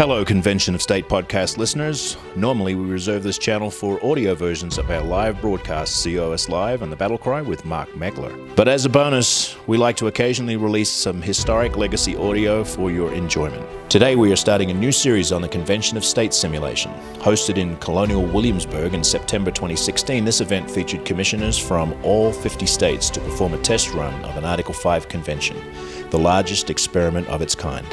Hello, Convention of State podcast listeners. Normally, we reserve this channel for audio versions of our live broadcast, COS Live and the Battle Cry with Mark Meckler. But as a bonus, we like to occasionally release some historic legacy audio for your enjoyment. Today, we are starting a new series on the Convention of State simulation. Hosted in Colonial Williamsburg in September 2016, this event featured commissioners from all 50 states to perform a test run of an Article 5 convention, the largest experiment of its kind.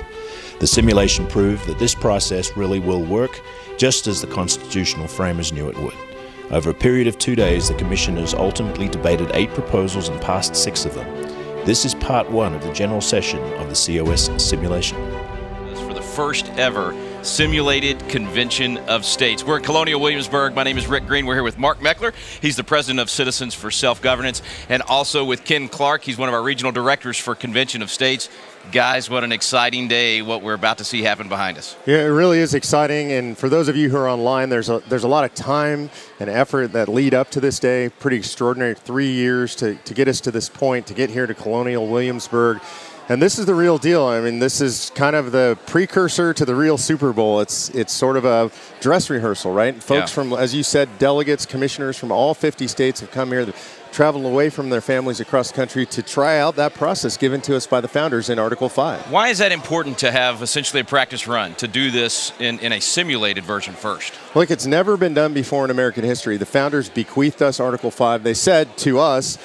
The simulation proved that this process really will work, just as the constitutional framers knew it would. Over a period of two days, the commissioners ultimately debated eight proposals and passed six of them. This is part one of the general session of the COS simulation. for the first ever simulated convention of states. We're at Colonial Williamsburg. My name is Rick Green. We're here with Mark Meckler. He's the president of Citizens for Self Governance, and also with Ken Clark. He's one of our regional directors for Convention of States. Guys, what an exciting day! What we're about to see happen behind us. Yeah, it really is exciting. And for those of you who are online, there's a there's a lot of time and effort that lead up to this day. Pretty extraordinary. Three years to, to get us to this point, to get here to Colonial Williamsburg. And this is the real deal. I mean, this is kind of the precursor to the real Super Bowl. It's it's sort of a dress rehearsal, right? Folks Yeah. from, as you said, delegates, commissioners from all 50 states have come here, traveled away from their families across the country to try out that process given to us by the founders in Article 5. Why is that important to have essentially a practice run to do this in, in a simulated version first? Look, it's never been done before in American history. The founders bequeathed us Article 5. They said to us,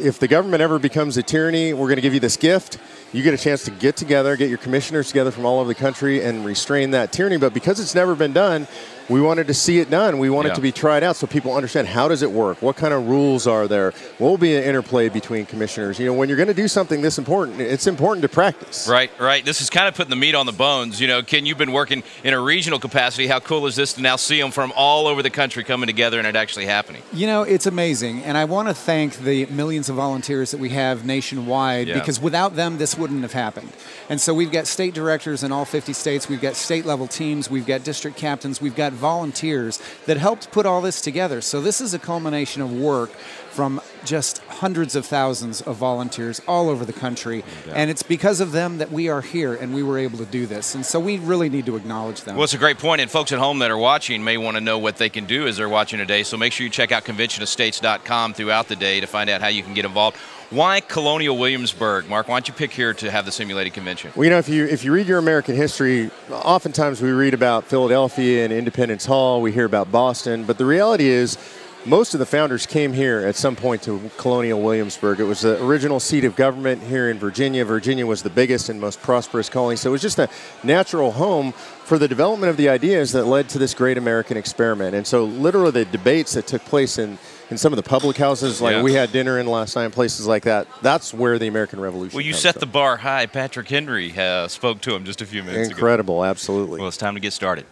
if the government ever becomes a tyranny, we're going to give you this gift. You get a chance to get together, get your commissioners together from all over the country and restrain that tyranny. But because it's never been done, we wanted to see it done. We wanted Yeah. it to be tried out so people understand how does it work? What kind of rules are there? What will be an interplay between commissioners? You know, when you're going to do something this important, it's important to practice. Right, right. This is kind of putting the meat on the bones. You know, Ken, you've been working in a regional capacity. How cool is this to now see them from all over the country coming together and it actually happening? You know, it's amazing. And I want to thank the millions of volunteers that we have nationwide Yeah. because without them, this wouldn't have happened. And so we've got state directors in all 50 states, we've got state level teams, we've got district captains, we've got volunteers that helped put all this together. So this is a culmination of work from just hundreds of thousands of volunteers all over the country. And it's because of them that we are here and we were able to do this. And so we really need to acknowledge them. Well, it's a great point, and folks at home that are watching may want to know what they can do as they're watching today. So make sure you check out conventionofstates.com throughout the day to find out how you can get involved. Why Colonial Williamsburg? Mark, why don't you pick here to have the simulated convention? Well, you know, if you if you read your American history, oftentimes we read about Philadelphia and Independence Hall. We hear about Boston, but the reality is, most of the founders came here at some point to Colonial Williamsburg. It was the original seat of government here in Virginia. Virginia was the biggest and most prosperous colony, so it was just a natural home for the development of the ideas that led to this great American experiment. And so, literally, the debates that took place in in some of the public houses, like Yeah. we had dinner in last night, places like that. That's where the American Revolution. Well, you comes set from. the bar high. Patrick Henry uh, spoke to him just a few minutes ago. Incredible, absolutely. Well, it's time to get started.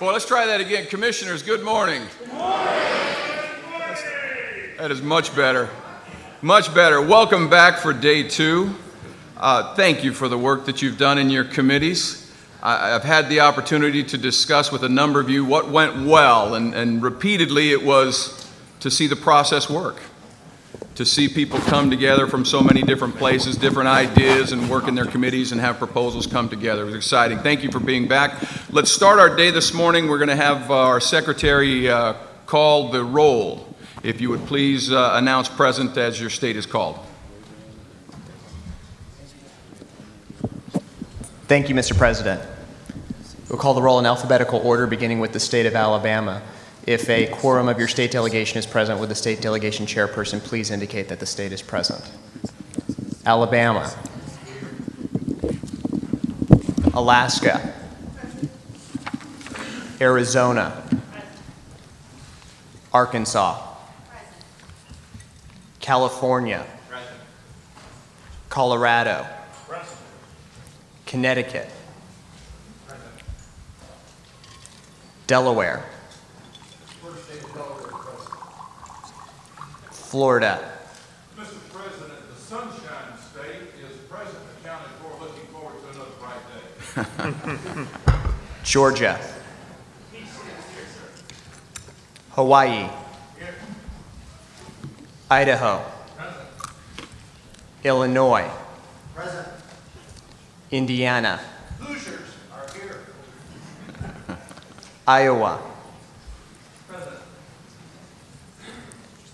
Well, let's try that again. Commissioners, good morning. That is much better. Much better. Welcome back for day two. Uh, thank you for the work that you've done in your committees. I, I've had the opportunity to discuss with a number of you what went well, and, and repeatedly it was to see the process work to see people come together from so many different places, different ideas, and work in their committees and have proposals come together. It was exciting. Thank you for being back. Let's start our day this morning. We're going to have uh, our secretary uh, call the roll. If you would please uh, announce present as your state is called. Thank you, Mr. President. We'll call the roll in alphabetical order, beginning with the state of Alabama. If a quorum of your state delegation is present, would the state delegation chairperson please indicate that the state is present? Alabama. Alaska. Arizona. Arkansas. California. Colorado. Connecticut. Delaware. Florida. Mr. President, the Sunshine State is present accounted for, looking forward to another bright day. Georgia. Hawaii. Idaho. Illinois. Indiana. Hoosiers are here. Iowa.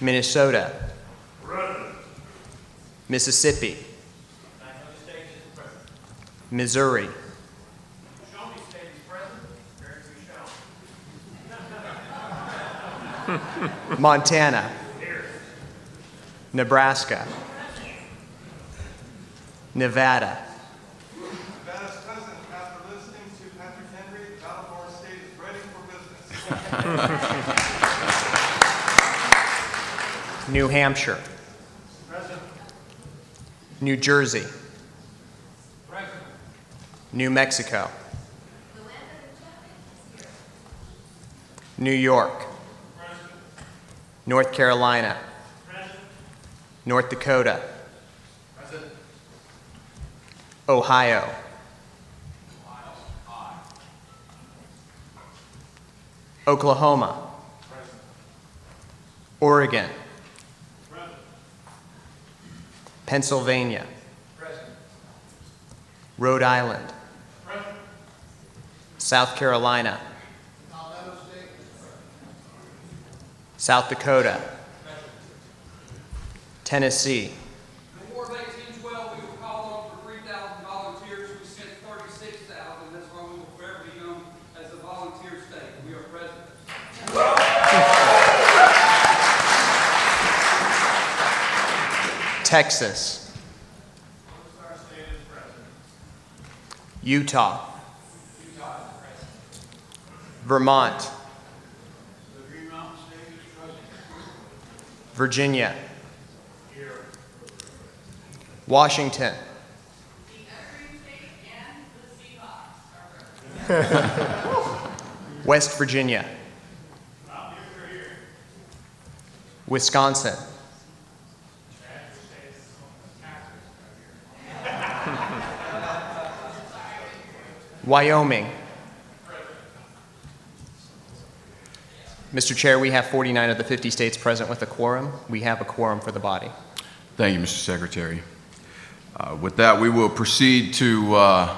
Minnesota. Mississippi. Missouri. Montana. Nebraska. Nevada. Nevada's present after listening to Patrick Henry, Battle Born State is ready for business. New Hampshire. New Jersey. New Mexico. New York. North Carolina. North Dakota. Ohio. Oklahoma. Oregon. Pennsylvania. Rhode Island. South Carolina. South Dakota. Tennessee. The War of 1812, we were called on for 3,000 volunteers. We sent 36,000. That's why we will forever be known as the volunteer state. We are presidents. Texas. Utah. Vermont. Virginia. Washington. West Virginia. Wisconsin. Wyoming. Mr. Chair, we have 49 of the 50 states present with a quorum. We have a quorum for the body. Thank you, Mr. Secretary. Uh, With that, we will proceed to uh,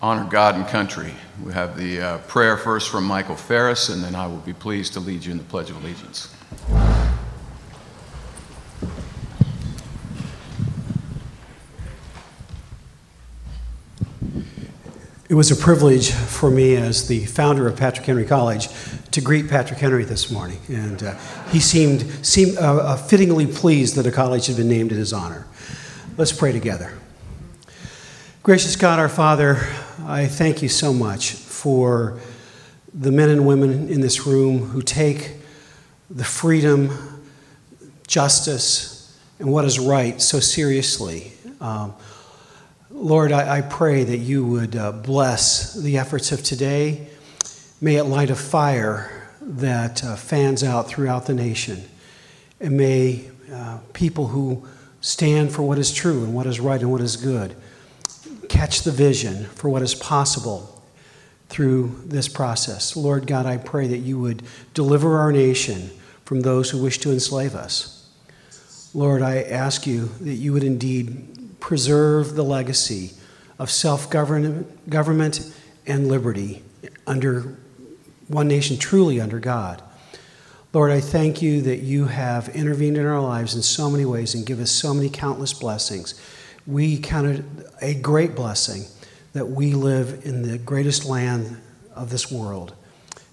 honor God and country. We have the uh, prayer first from Michael Farris, and then I will be pleased to lead you in the Pledge of Allegiance. It was a privilege for me as the founder of Patrick Henry College to greet Patrick Henry this morning. And uh, he seemed, seemed uh, uh, fittingly pleased that a college had been named in his honor. Let's pray together. Gracious God, our Father, I thank you so much for the men and women in this room who take the freedom, justice, and what is right so seriously. Um, Lord, I, I, pray that you would uh, bless the efforts of today. May it light a fire that uh, fans out throughout the nation. And may uh, people who stand for what is true and what is right and what is good catch the vision for what is possible through this process. Lord God, I pray that you would deliver our nation from those who wish to enslave us. Lord, I ask you that you would indeed preserve the legacy of self government and liberty under one nation, truly under God. Lord, I thank you that you have intervened in our lives in so many ways and give us so many countless blessings. We count a great blessing that we live in the greatest land of this world.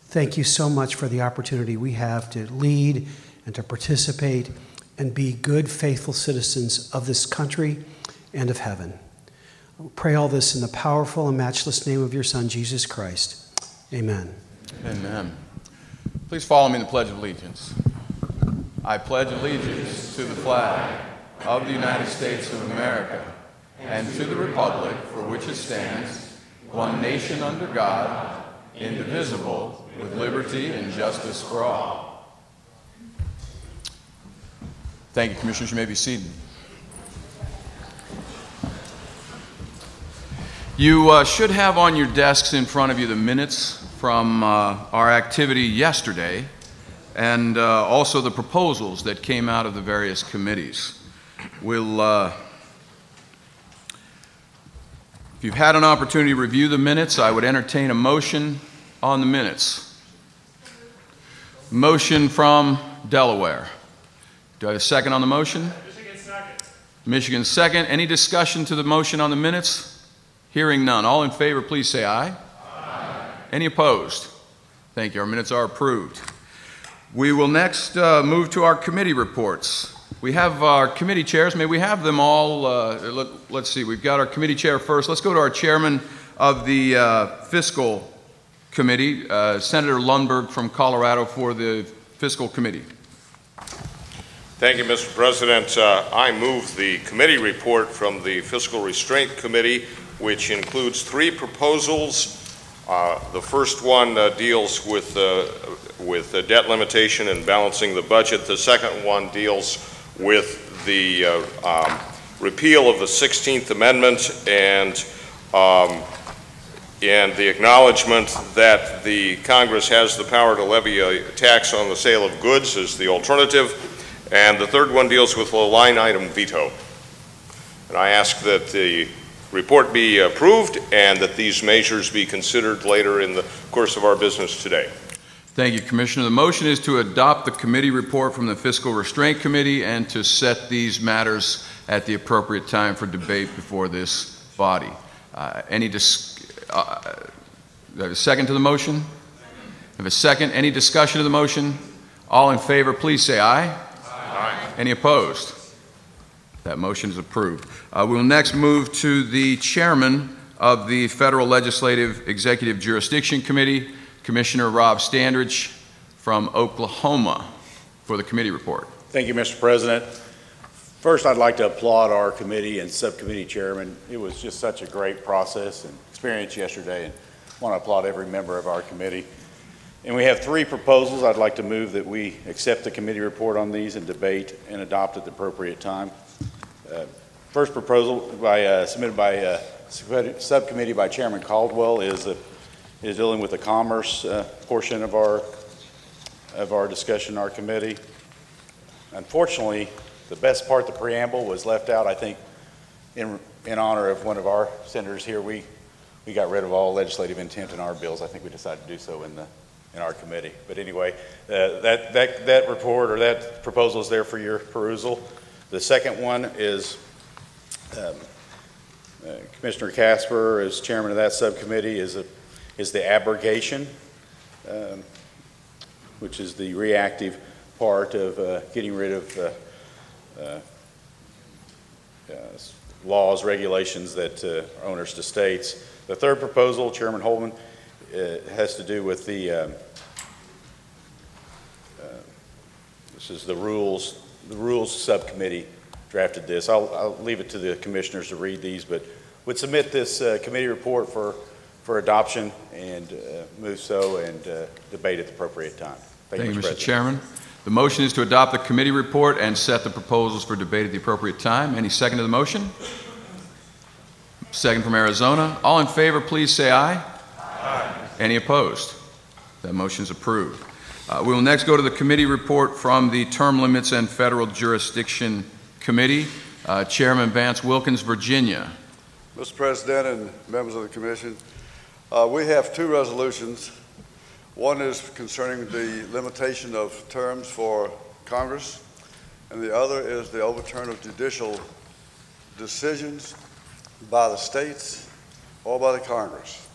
Thank you so much for the opportunity we have to lead and to participate and be good, faithful citizens of this country and of heaven. I pray all this in the powerful and matchless name of your Son, Jesus Christ. Amen. Amen. Please follow me in the Pledge of Allegiance. I pledge allegiance to the flag of the United States of America and to the republic for which it stands, one nation under God, indivisible, with liberty and justice for all. Thank you, Commissioners. You may be seated. You uh, should have on your desks in front of you the minutes from uh, our activity yesterday and uh, also the proposals that came out of the various committees. We'll, uh, if you've had an opportunity to review the minutes, I would entertain a motion on the minutes. Motion from Delaware. Do I have a second on the motion? Michigan second. Michigan second. Any discussion to the motion on the minutes? Hearing none. All in favor, please say aye. Any opposed? Thank you. Our minutes are approved. We will next uh, move to our committee reports. We have our committee chairs. May we have them all? Uh, let, us see. We've got our committee chair first. Let's go to our chairman of the uh, fiscal committee, uh, Senator Lundberg from Colorado, for the fiscal committee. Thank you, Mr. President. Uh, I move the committee report from the Fiscal Restraint Committee, which includes three proposals. Uh, the first one uh, deals with, uh, with the debt limitation and balancing the budget. The second one deals with the uh, um, repeal of the 16th Amendment and, um, and the acknowledgement that the Congress has the power to levy a tax on the sale of goods as the alternative. And the third one deals with a line item veto. And I ask that the report be approved and that these measures be considered later in the course of our business today. Thank you, Commissioner. The motion is to adopt the committee report from the Fiscal Restraint Committee and to set these matters at the appropriate time for debate before this body. Uh, any dis- uh, have a second to the motion? I have a second. Any discussion of the motion? All in favor, please say aye. Any opposed? That motion is approved. Uh, we will next move to the chairman of the Federal Legislative Executive Jurisdiction Committee, Commissioner Rob Standridge from Oklahoma, for the committee report. Thank you, Mr. President. First, I'd like to applaud our committee and subcommittee chairman. It was just such a great process and experience yesterday, and I want to applaud every member of our committee. And we have three proposals. I'd like to move that we accept the committee report on these and debate and adopt at the appropriate time. Uh, first proposal by, uh, submitted by uh, subcommittee by Chairman Caldwell is, uh, is dealing with the commerce uh, portion of our, of our discussion our committee. Unfortunately, the best part, the preamble, was left out. I think in, in honor of one of our senators here, we, we got rid of all legislative intent in our bills. I think we decided to do so in the in our committee. But anyway, uh, that, that, that report or that proposal is there for your perusal. The second one is um, uh, Commissioner Casper, as chairman of that subcommittee, is, a, is the abrogation, um, which is the reactive part of uh, getting rid of uh, uh, uh, laws, regulations that are owners to states. The third proposal, Chairman Holman, uh, has to do with the, um, uh, this is the rules, the rules subcommittee drafted this. I'll, I'll leave it to the commissioners to read these, but would submit this uh, committee report for, for adoption and uh, move so and uh, debate at the appropriate time. Thank, Thank you, Mr. Chairman. The motion is to adopt the committee report and set the proposals for debate at the appropriate time. Any second to the motion? Second from Arizona. All in favor, please say aye. Aye. Any opposed? That motion is approved. Uh, we will next go to the committee report from the Term Limits and Federal Jurisdiction Committee. Uh, Chairman Vance Wilkins, Virginia. Mr. President and members of the Commission, uh, we have two resolutions. One is concerning the limitation of terms for Congress, and the other is the overturn of judicial decisions by the states or by the Congress.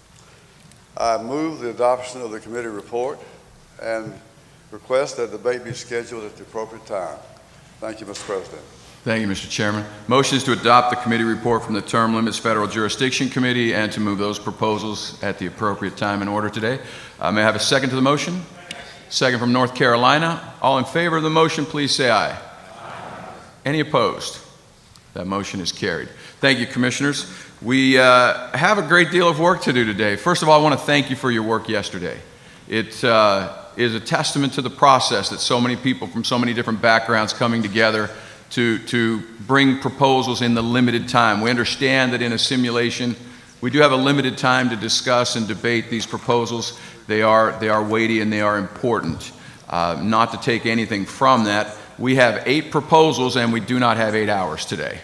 I move the adoption of the committee report and request that the debate be scheduled at the appropriate time. Thank you, Mr. President. Thank you, Mr. Chairman. Motion is to adopt the committee report from the Term Limits Federal Jurisdiction Committee and to move those proposals at the appropriate time and order today. Uh, may I have a second to the motion? Second from North Carolina. All in favor of the motion, please say aye. aye. Any opposed? That motion is carried. Thank you, Commissioners. We uh, have a great deal of work to do today. First of all, I want to thank you for your work yesterday. It uh, is a testament to the process that so many people from so many different backgrounds coming together to, to bring proposals in the limited time. We understand that in a simulation, we do have a limited time to discuss and debate these proposals. They are, they are weighty and they are important. Uh, not to take anything from that, we have eight proposals and we do not have eight hours today.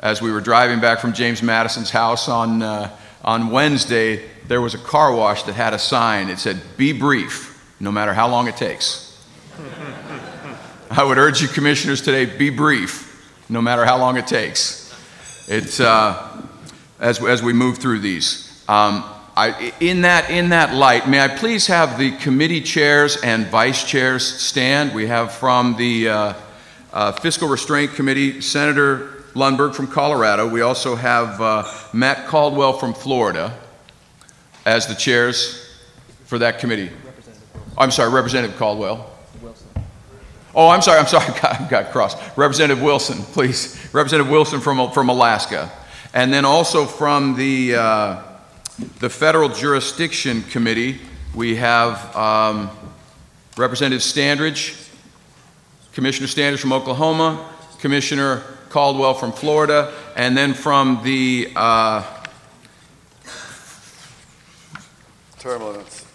As we were driving back from James Madison's house on, uh, on Wednesday, there was a car wash that had a sign. It said, Be brief, no matter how long it takes. I would urge you, commissioners, today be brief, no matter how long it takes. It's, uh, as, as we move through these. Um, I, in, that, in that light, may I please have the committee chairs and vice chairs stand? We have from the uh, uh, Fiscal Restraint Committee, Senator Lundberg from Colorado. We also have uh, Matt Caldwell from Florida as the chairs for that committee. I'm sorry, Representative Caldwell. Wilson. Oh, I'm sorry, I'm sorry, I got, got crossed. Representative Wilson, please. Representative Wilson from, from Alaska. And then also from the, uh, the Federal Jurisdiction Committee, we have um, Representative Standridge, Commissioner Standridge from Oklahoma, Commissioner Caldwell from Florida, and then from the uh, Term limits.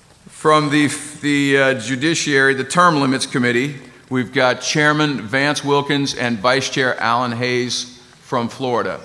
From the, the uh, Judiciary, the Term Limits Committee, we've got Chairman Vance Wilkins and Vice Chair Alan Hays from Florida.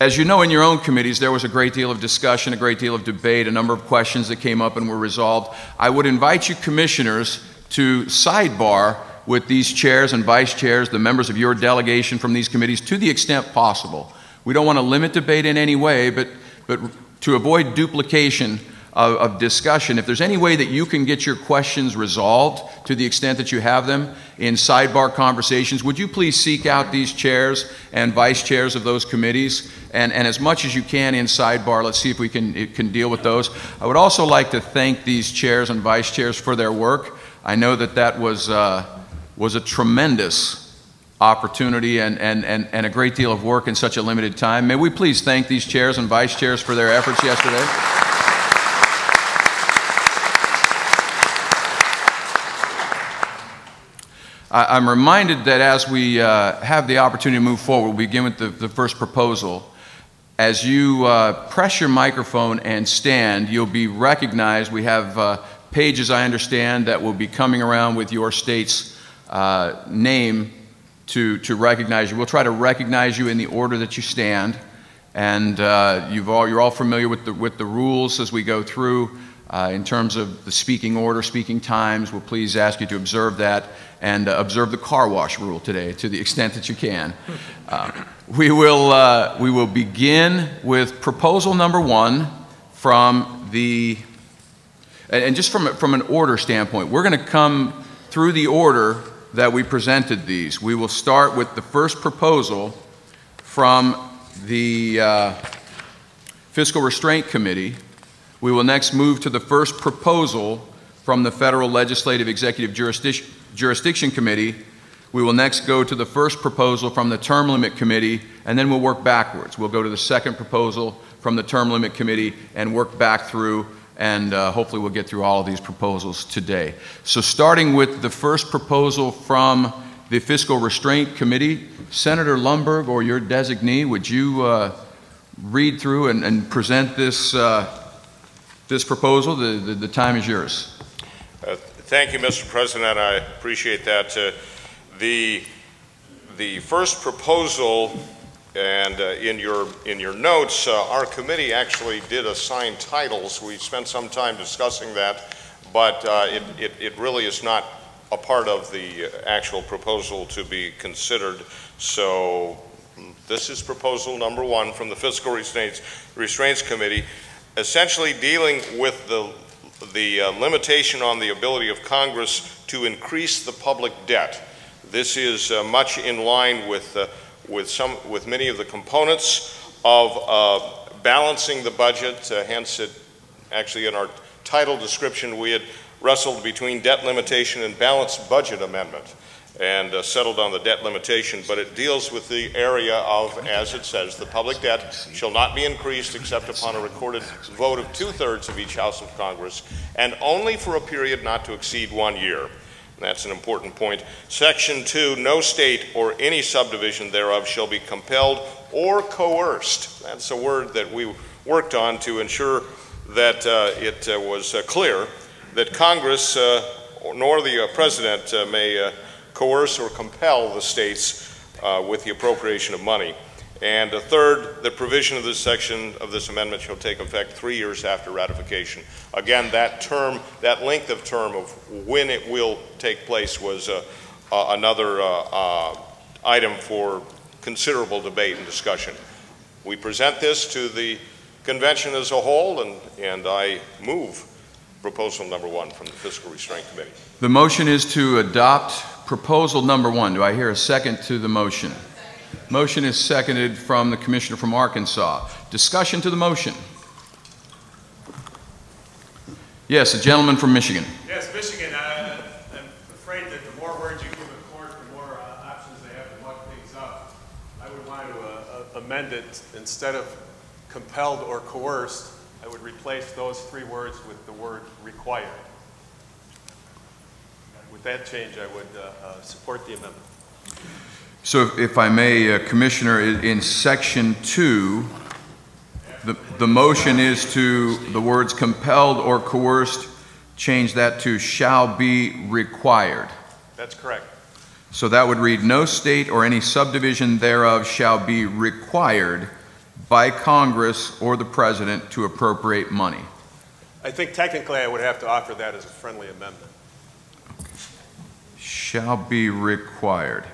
As you know, in your own committees, there was a great deal of discussion, a great deal of debate, a number of questions that came up and were resolved. I would invite you, commissioners, to sidebar with these chairs and vice chairs, the members of your delegation from these committees, to the extent possible. We don't want to limit debate in any way, but, but to avoid duplication of, of discussion, if there's any way that you can get your questions resolved to the extent that you have them in sidebar conversations, would you please seek out these chairs and vice chairs of those committees? And, and as much as you can in sidebar, let's see if we can, can deal with those. I would also like to thank these chairs and vice chairs for their work. I know that that was, uh, was a tremendous opportunity and, and, and, and a great deal of work in such a limited time. May we please thank these chairs and vice chairs for their efforts yesterday? I- I'm reminded that as we uh, have the opportunity to move forward, we begin with the, the first proposal. As you uh, press your microphone and stand, you'll be recognized. We have uh, pages, I understand, that will be coming around with your state's uh, name to, to recognize you. We'll try to recognize you in the order that you stand. And uh, all, you're all familiar with the, with the rules as we go through. Uh, in terms of the speaking order, speaking times, we'll please ask you to observe that and uh, observe the car wash rule today to the extent that you can. Uh, we, will, uh, we will begin with proposal number one from the, and just from, from an order standpoint, we're going to come through the order that we presented these. We will start with the first proposal from the uh, Fiscal Restraint Committee. We will next move to the first proposal from the Federal Legislative Executive Jurisdiction, Jurisdiction Committee. We will next go to the first proposal from the Term Limit Committee, and then we'll work backwards. We'll go to the second proposal from the Term Limit Committee and work back through, and uh, hopefully we'll get through all of these proposals today. So, starting with the first proposal from the Fiscal Restraint Committee, Senator Lundberg or your designee, would you uh, read through and, and present this, uh, this proposal? The, the, the time is yours. Uh, Thank you, Mr. President. I appreciate that. Uh, The, the first proposal, and uh, in your, in your notes, uh, our committee actually did assign titles. We spent some time discussing that, but uh, it, it, it really is not a part of the actual proposal to be considered. So mm, this is proposal number one from the Fiscal Restraints, Restraints Committee, essentially dealing with the the uh, limitation on the ability of Congress to increase the public debt. This is uh, much in line with, uh, with, some, with many of the components of uh, balancing the budget. Uh, hence, it, actually, in our title description, we had wrestled between debt limitation and balanced budget amendment. And uh, settled on the debt limitation, but it deals with the area of, as it says, the public debt shall not be increased except upon a recorded vote of two-thirds of each House of Congress, and only for a period not to exceed one year. That's an important point. Section 2, no state or any subdivision thereof shall be compelled or coerced. That's a word that we worked on to ensure that uh, it uh, was uh, clear that Congress uh, nor the uh, President may coerce or compel the states with the appropriation of money. And a third, the provision of this section of this amendment shall take effect three years after ratification. Again, that term, that length of term of when it will take place was uh, uh, another uh, uh item for considerable debate and discussion. We present this to the convention as a whole, and, and I move proposal number one from the Fiscal Restraint Committee. The motion is to adopt proposal number one. Do I hear a second to the motion? Motion is seconded from the Commissioner from Arkansas. Discussion to the motion. Yes, a gentleman from Michigan. Yes, Michigan. I'm afraid that the more words you give a court, the more uh, options they have to muck things up. I would want to uh, amend it instead of compelled or coerced. I would replace those three words with the word required. With that change, I would uh, uh, support the amendment. So if, if I may, uh, Commissioner, in, in section two, the, the motion is to the words compelled or coerced, change that to shall be required. That's correct. So that would read, no state or any subdivision thereof shall be required by Congress or the President to appropriate money. I think technically I would have to offer that as a friendly amendment. Shall be required.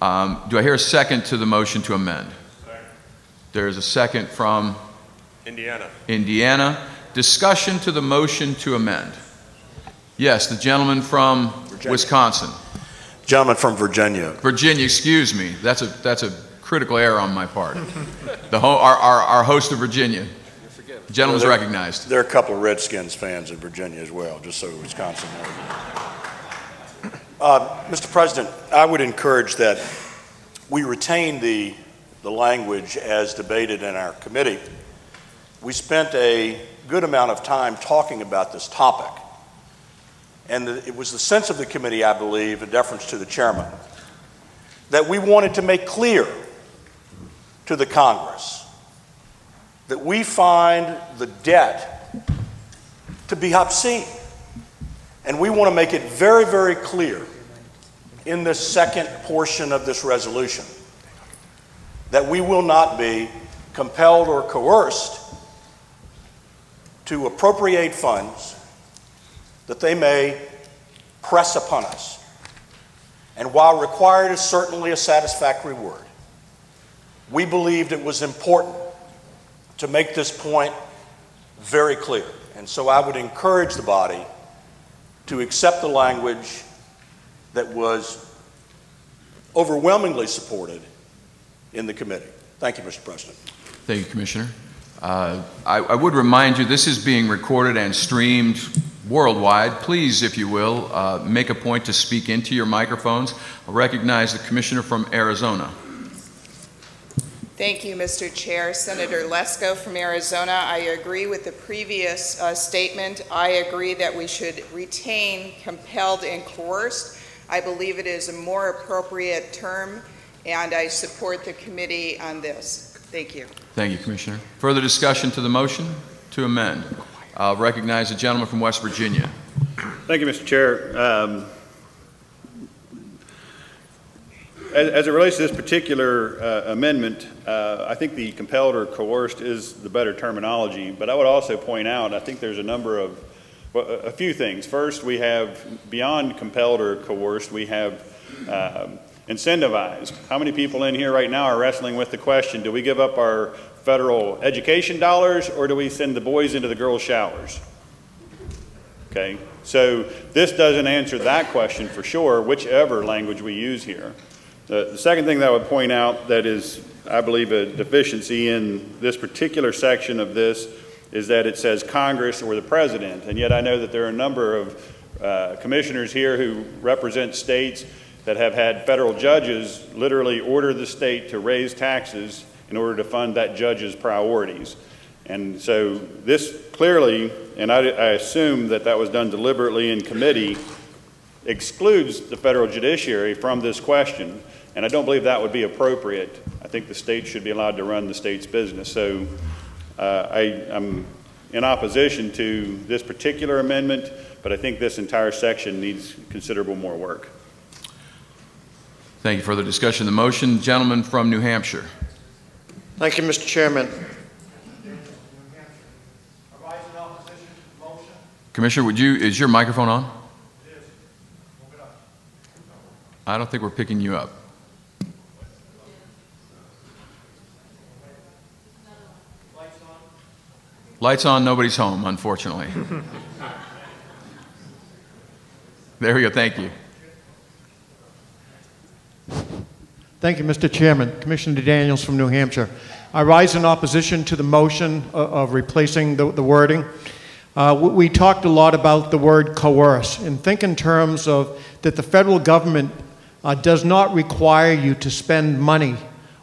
Um, do I hear a second to the motion to amend? Second. There's a second from Indiana. Indiana. Discussion to the motion to amend. Yes, the gentleman from Virginia. Wisconsin. Gentleman from Virginia. Virginia, excuse me. That's a that's a critical error on my part. the ho- our, our, our host of Virginia. The gentleman's well, recognized. There are a couple of Redskins fans in Virginia as well, just so Wisconsin knows. Uh, Mr. President, I would encourage that we retain the, the language as debated in our committee. We spent a good amount of time talking about this topic. And the, it was the sense of the committee, I believe, in deference to the chairman, that we wanted to make clear to the Congress that we find the debt to be obscene. And we want to make it very, very clear in this second portion of this resolution that we will not be compelled or coerced to appropriate funds that they may press upon us. And while required is certainly a satisfactory word, we believed it was important to make this point very clear. And so I would encourage the body to accept the language that was overwhelmingly supported in the committee. Thank you, Mr. President. Thank you, Commissioner. Uh, I, I, would remind you this is being recorded and streamed worldwide. Please, if you will, uh, make a point to speak into your microphones. I recognize the Commissioner from Arizona. Thank you, Mr. Chair. Senator Lesko from Arizona, I agree with the previous uh, statement. I agree that we should retain compelled and coerced. I believe it is a more appropriate term, and I support the committee on this. Thank you. Thank you, Commissioner. Further discussion to the motion to amend. I'll recognize the gentleman from West Virginia. Thank you, Mr. Chair. Um, as, it relates to this particular uh, amendment, uh, I think the compelled or coerced is the better terminology, but I would also point out I think there's a number of, well, a few things. First, we have beyond compelled or coerced, we have um, incentivized. How many people in here right now are wrestling with the question do we give up our federal education dollars or do we send the boys into the girls' showers? Okay, so this doesn't answer that question for sure, whichever language we use here. The, the second thing that I would point out that is, I believe, a deficiency in this particular section of this is that it says Congress or the President. And yet I know that there are a number of uh, commissioners here who represent states that have had federal judges literally order the state to raise taxes in order to fund that judge's priorities. And so this clearly, and I, I assume that that was done deliberately in committee, excludes the federal judiciary from this question. And I don't believe that would be appropriate. I think the state should be allowed to run the state's business. So uh, I, am in opposition to this particular amendment, but I think this entire section needs considerable more work. Thank you. for the discussion the motion. Gentleman from New Hampshire. Thank you, Mr. Chairman. Commissioner, would you, is your microphone on? It is. I don't think we're picking you up. Lights on, nobody's home, unfortunately. there we go, thank you. Thank you, Mr. Chairman. Commissioner Daniels from New Hampshire. I rise in opposition to the motion of, of replacing the, the wording. Uh, we, we talked a lot about the word coerce and think in terms of that the federal government uh, does not require you to spend money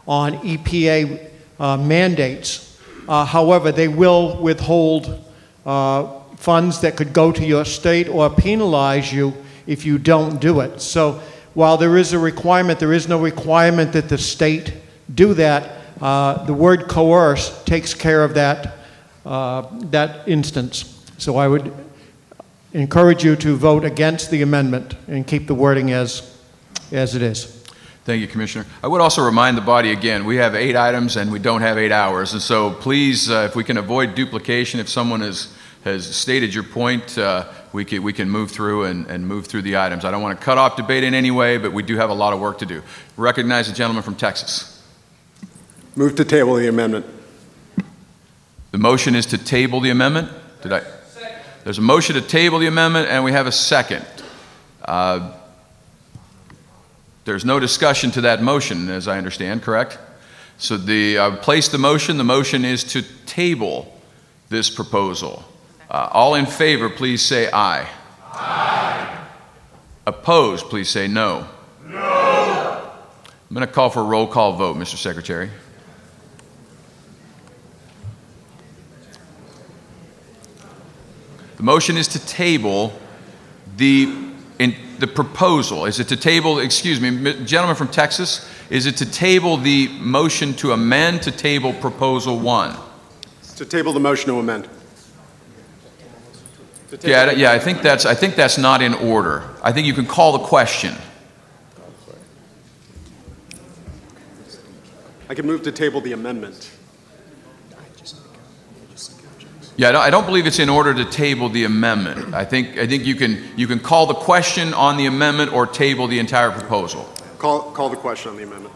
on EPA uh, mandates. Uh, however, they will withhold uh, funds that could go to your state or penalize you if you don't do it. So while there is a requirement, there is no requirement that the state do that. Uh, the word coerce takes care of that, uh, that instance. So I would encourage you to vote against the amendment and keep the wording as, as it is. Thank you, Commissioner. I would also remind the body again, we have eight items and we don't have eight hours. And so please, uh, if we can avoid duplication, if someone has, has stated your point, uh, we can, we can move through and, and move through the items. I don't want to cut off debate in any way, but we do have a lot of work to do. Recognize the gentleman from Texas. Move to table the amendment. The motion is to table the amendment? Did I? There's a motion to table the amendment, and we have a second. Uh, there's no discussion to that motion, as I understand, correct? So the, I've uh, placed the motion. The motion is to table this proposal. Uh, all in favor, please say aye. Aye. Opposed, please say no. No. I'm going to call for a roll call vote, Mr. Secretary. The motion is to table the, in, the proposal. Is it to table, excuse me, gentleman from Texas, is it to table the motion to amend to table proposal one? To table the motion to amend. Yeah, yeah, I think that's I think that's not in order. I think you can call the question. I can move to table the amendment. Yeah, I don't, I don't believe it's in order to table the amendment. I think I think you can you can call the question on the amendment or table the entire proposal. Call call the question on the amendment.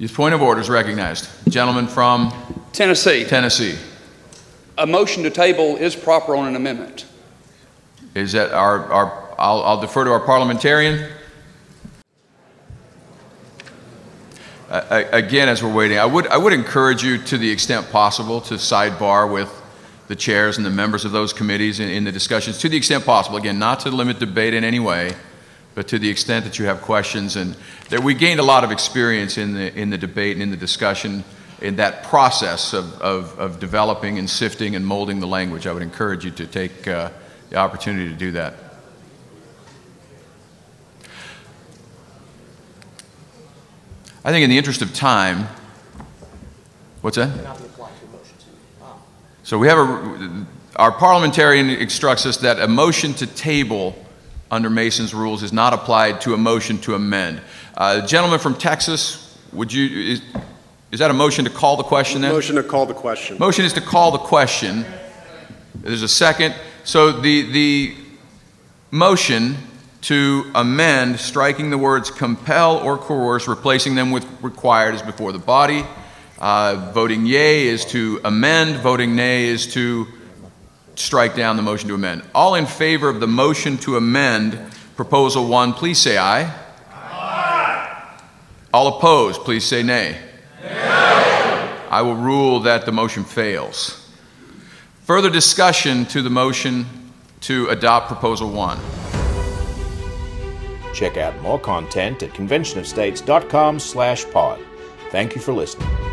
His point of order is recognized. Gentleman from Tennessee. Tennessee a motion to table is proper on an amendment. Is that our, our I'll, I'll defer to our parliamentarian. Again, as we're waiting, I would, I would encourage you to the extent possible to sidebar with the chairs and the members of those committees in, in the discussions to the extent possible. Again, not to limit debate in any way, but to the extent that you have questions. And that we gained a lot of experience in the, in the debate and in the discussion in that process of, of, of, developing and sifting and molding the language, I would encourage you to take uh, the opportunity to do that. I think in the interest of time, what's that? So we have a, our parliamentarian instructs us that a motion to table under Mason's rules is not applied to a motion to amend. Uh, gentleman from Texas, would you, is, is that a motion to call the question then? Motion to call the question. Motion is to call the question. There's a second. So the, the motion to amend, striking the words compel or coerce, replacing them with required is before the body. Uh, voting yea is to amend, voting nay is to strike down the motion to amend. All in favor of the motion to amend proposal one, please say aye. Aye. All opposed, please say nay. nay. I will rule that the motion fails. Further discussion to the motion to adopt Proposal 1. Check out more content at conventionofstates.com slash pod. Thank you for listening.